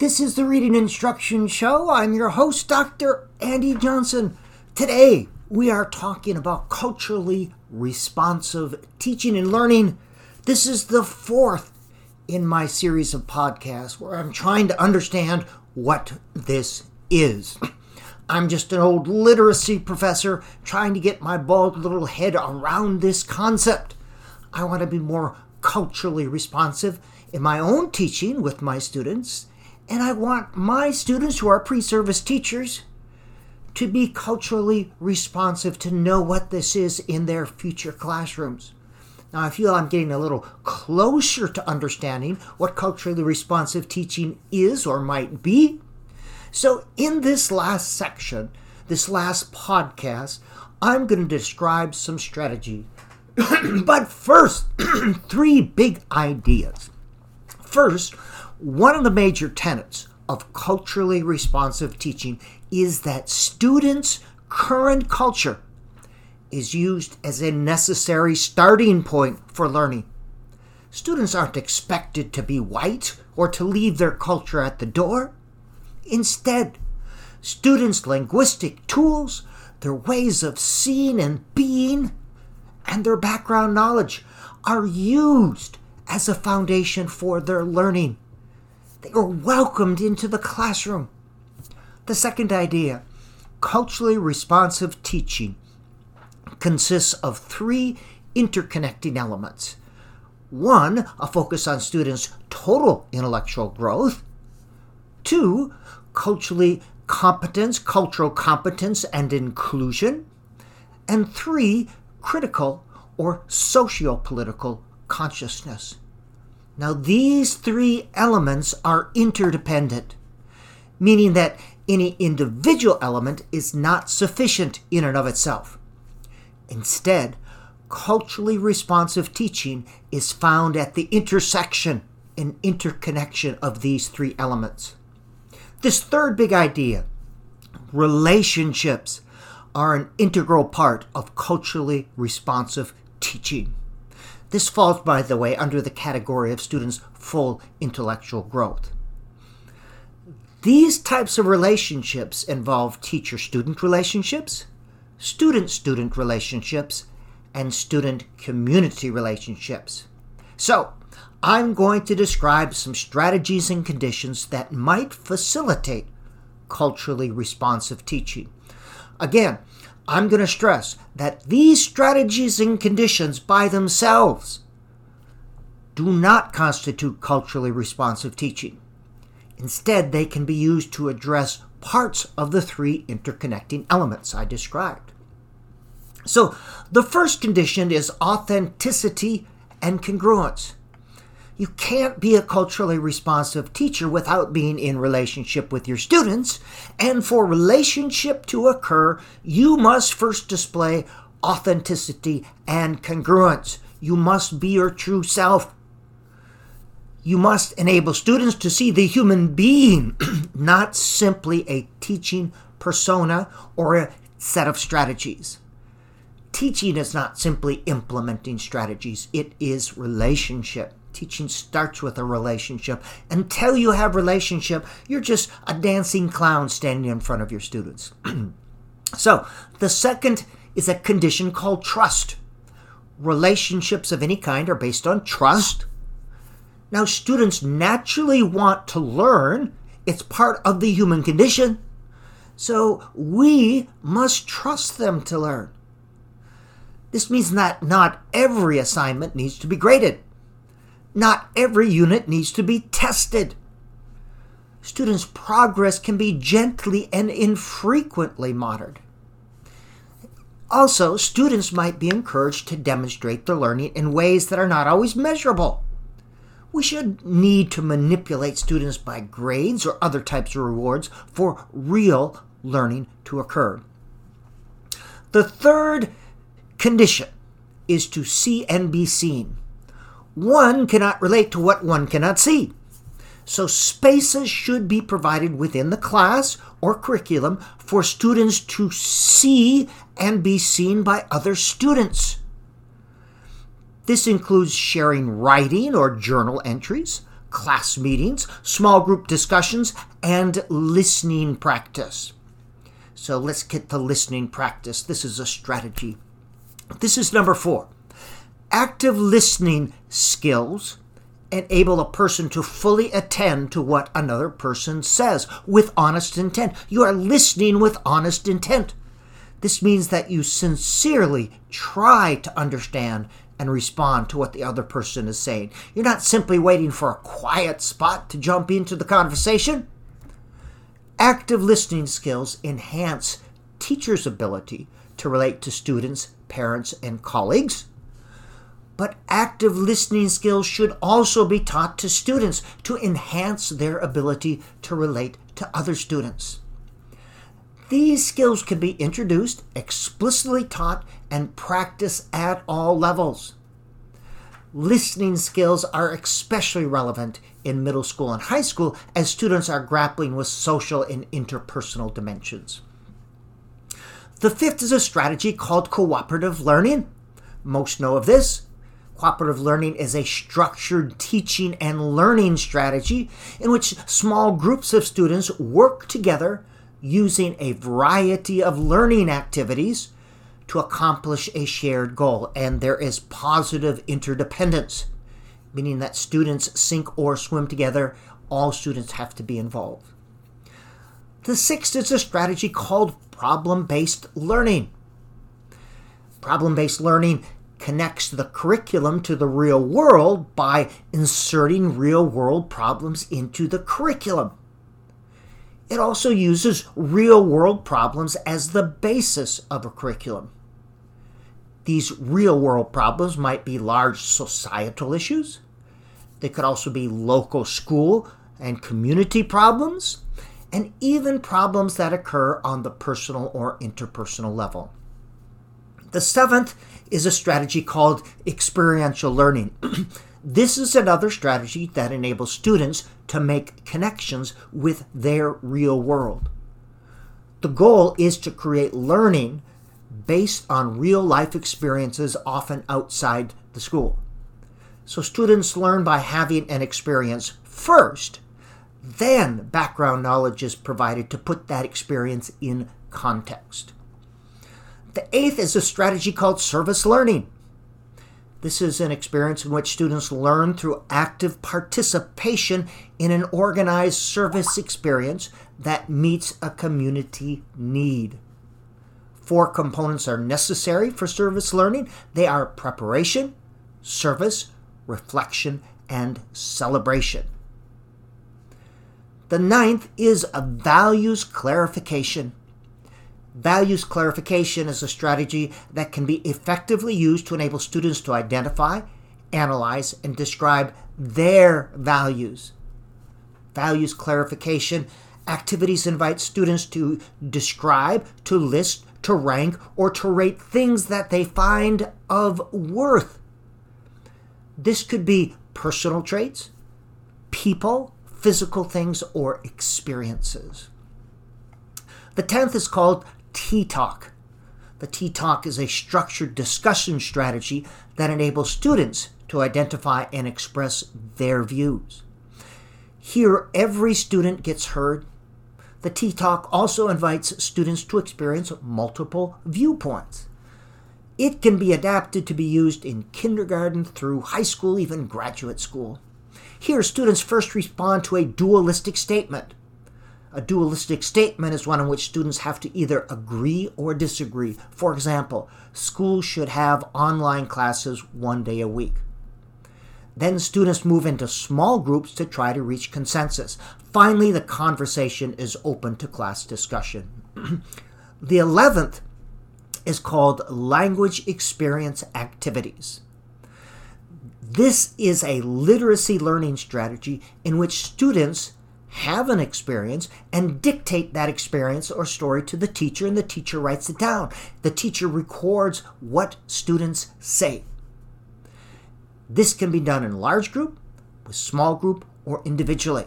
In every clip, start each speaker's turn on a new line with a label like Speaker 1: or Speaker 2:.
Speaker 1: This is the Reading Instruction Show. I'm your host, Dr. Andy Johnson. Today, we are talking about culturally responsive teaching and learning. This is the fourth in my series of podcasts where I'm trying to understand what this is. I'm just an old literacy professor trying to get my bald little head around this concept. I want to be more culturally responsive in my own teaching with my students and I want my students who are pre service teachers to be culturally responsive to know what this is in their future classrooms. Now, I feel I'm getting a little closer to understanding what culturally responsive teaching is or might be. So, in this last section, this last podcast, I'm going to describe some strategy. but first, three big ideas. First, one of the major tenets of culturally responsive teaching is that students' current culture is used as a necessary starting point for learning. Students aren't expected to be white or to leave their culture at the door. Instead, students' linguistic tools, their ways of seeing and being, and their background knowledge are used as a foundation for their learning. They are welcomed into the classroom. The second idea culturally responsive teaching consists of three interconnecting elements. One, a focus on students' total intellectual growth. Two, culturally competence, cultural competence, and inclusion. And three, critical or socio political consciousness. Now, these three elements are interdependent, meaning that any individual element is not sufficient in and of itself. Instead, culturally responsive teaching is found at the intersection and interconnection of these three elements. This third big idea, relationships, are an integral part of culturally responsive teaching. This falls, by the way, under the category of students' full intellectual growth. These types of relationships involve teacher student relationships, student student relationships, and student community relationships. So, I'm going to describe some strategies and conditions that might facilitate culturally responsive teaching. Again, I'm going to stress that these strategies and conditions by themselves do not constitute culturally responsive teaching. Instead, they can be used to address parts of the three interconnecting elements I described. So, the first condition is authenticity and congruence. You can't be a culturally responsive teacher without being in relationship with your students. And for relationship to occur, you must first display authenticity and congruence. You must be your true self. You must enable students to see the human being, not simply a teaching persona or a set of strategies. Teaching is not simply implementing strategies, it is relationship. Teaching starts with a relationship. Until you have relationship, you're just a dancing clown standing in front of your students. so, the second is a condition called trust. Relationships of any kind are based on trust. Now, students naturally want to learn. It's part of the human condition. So, we must trust them to learn. This means that not every assignment needs to be graded. Not every unit needs to be tested. Students' progress can be gently and infrequently monitored. Also, students might be encouraged to demonstrate their learning in ways that are not always measurable. We should need to manipulate students by grades or other types of rewards for real learning to occur. The third condition is to see and be seen one cannot relate to what one cannot see. So, spaces should be provided within the class or curriculum for students to see and be seen by other students. This includes sharing writing or journal entries, class meetings, small group discussions, and listening practice. So let's get to listening practice. This is a strategy. This is number four. Active listening skills enable a person to fully attend to what another person says with honest intent. You are listening with honest intent. This means that you sincerely try to understand and respond to what the other person is saying. You're not simply waiting for a quiet spot to jump into the conversation. Active listening skills enhance teachers' ability to relate to students, parents, and colleagues. But active listening skills should also be taught to students to enhance their ability to relate to other students. These skills can be introduced, explicitly taught, and practiced at all levels. Listening skills are especially relevant in middle school and high school as students are grappling with social and interpersonal dimensions. The fifth is a strategy called cooperative learning. Most know of this. Cooperative learning is a structured teaching and learning strategy in which small groups of students work together using a variety of learning activities to accomplish a shared goal. And there is positive interdependence, meaning that students sink or swim together. All students have to be involved. The sixth is a strategy called problem based learning. Problem based learning connects the curriculum to the real world by inserting real world problems into the curriculum. It also uses real world problems as the basis of a curriculum. These real world problems might be large societal issues. They could also be local school and community problems, and even problems that occur on the personal or interpersonal level. The seventh is a strategy called experiential learning. This is another strategy that enables students to make connections with their real world. The goal is to create learning based on real life experiences, often outside the school. So students learn by having an experience first, then background knowledge is provided to put that experience in context. The eighth is a strategy called service learning. This is an experience in which students learn through active participation in an organized service experience that meets a community need. Four components are necessary for service learning they are preparation, service, reflection, and celebration. The ninth is a values clarification. Values clarification is a strategy that can be effectively used to enable students to identify, analyze, and describe their values. Values clarification activities invite students to describe, to list, to rank, or to rate things that they find of worth. This could be personal traits, people, physical things, or experiences. The tenth is called Tea Talk. The Tea Talk is a structured discussion strategy that enables students to identify and express their views. Here, every student gets heard. The Tea Talk also invites students to experience multiple viewpoints. It can be adapted to be used in kindergarten through high school, even graduate school. Here, students first respond to a dualistic statement. A dualistic statement is one in which students have to either agree or disagree. For example, schools should have online classes one day a week. Then students move into small groups to try to reach consensus. Finally, the conversation is open to class discussion. the 11th is called language experience activities. This is a literacy learning strategy in which students have an experience and dictate that experience or story to the teacher, and the teacher writes it down. The teacher records what students say. This can be done in large group, with small group, or individually.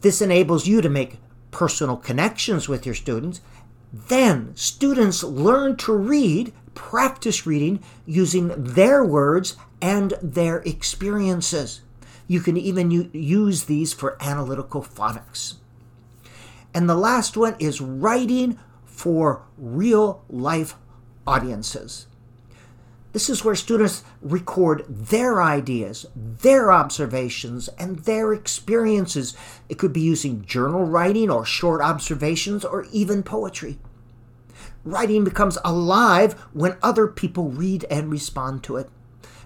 Speaker 1: This enables you to make personal connections with your students. Then, students learn to read, practice reading using their words and their experiences. You can even use these for analytical phonics. And the last one is writing for real life audiences. This is where students record their ideas, their observations, and their experiences. It could be using journal writing or short observations or even poetry. Writing becomes alive when other people read and respond to it.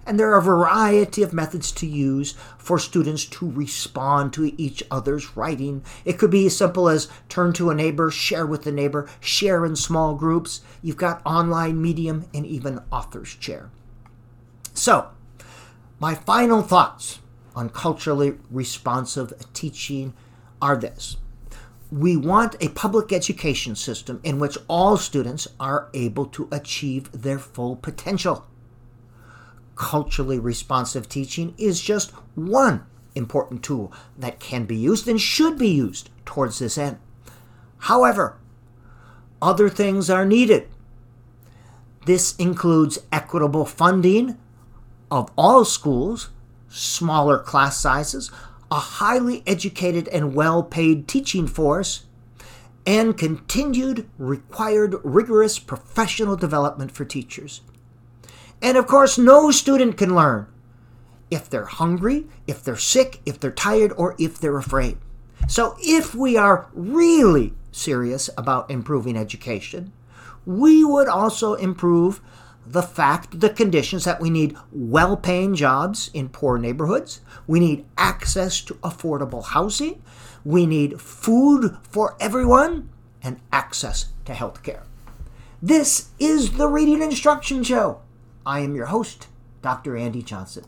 Speaker 1: And there are a variety of methods to use for students to respond to each other's writing. It could be as simple as turn to a neighbor, share with the neighbor, share in small groups. You've got online medium and even author's chair. So, my final thoughts on culturally responsive teaching are this. We want a public education system in which all students are able to achieve their full potential culturally responsive teaching is just one important tool that can be used and should be used towards this end. However, other things are needed. This includes equitable funding of all schools, smaller class sizes, a highly educated and well paid teaching force, and continued required rigorous professional development for teachers. And of course, no student can learn if they're hungry, if they're sick, if they're tired, or if they're afraid. So, if we are really serious about improving education, we would also improve the fact, the conditions that we need well paying jobs in poor neighborhoods, we need access to affordable housing, we need food for everyone, and access to health care. This is the Reading Instruction Show. I am your host, Dr. Andy Johnson.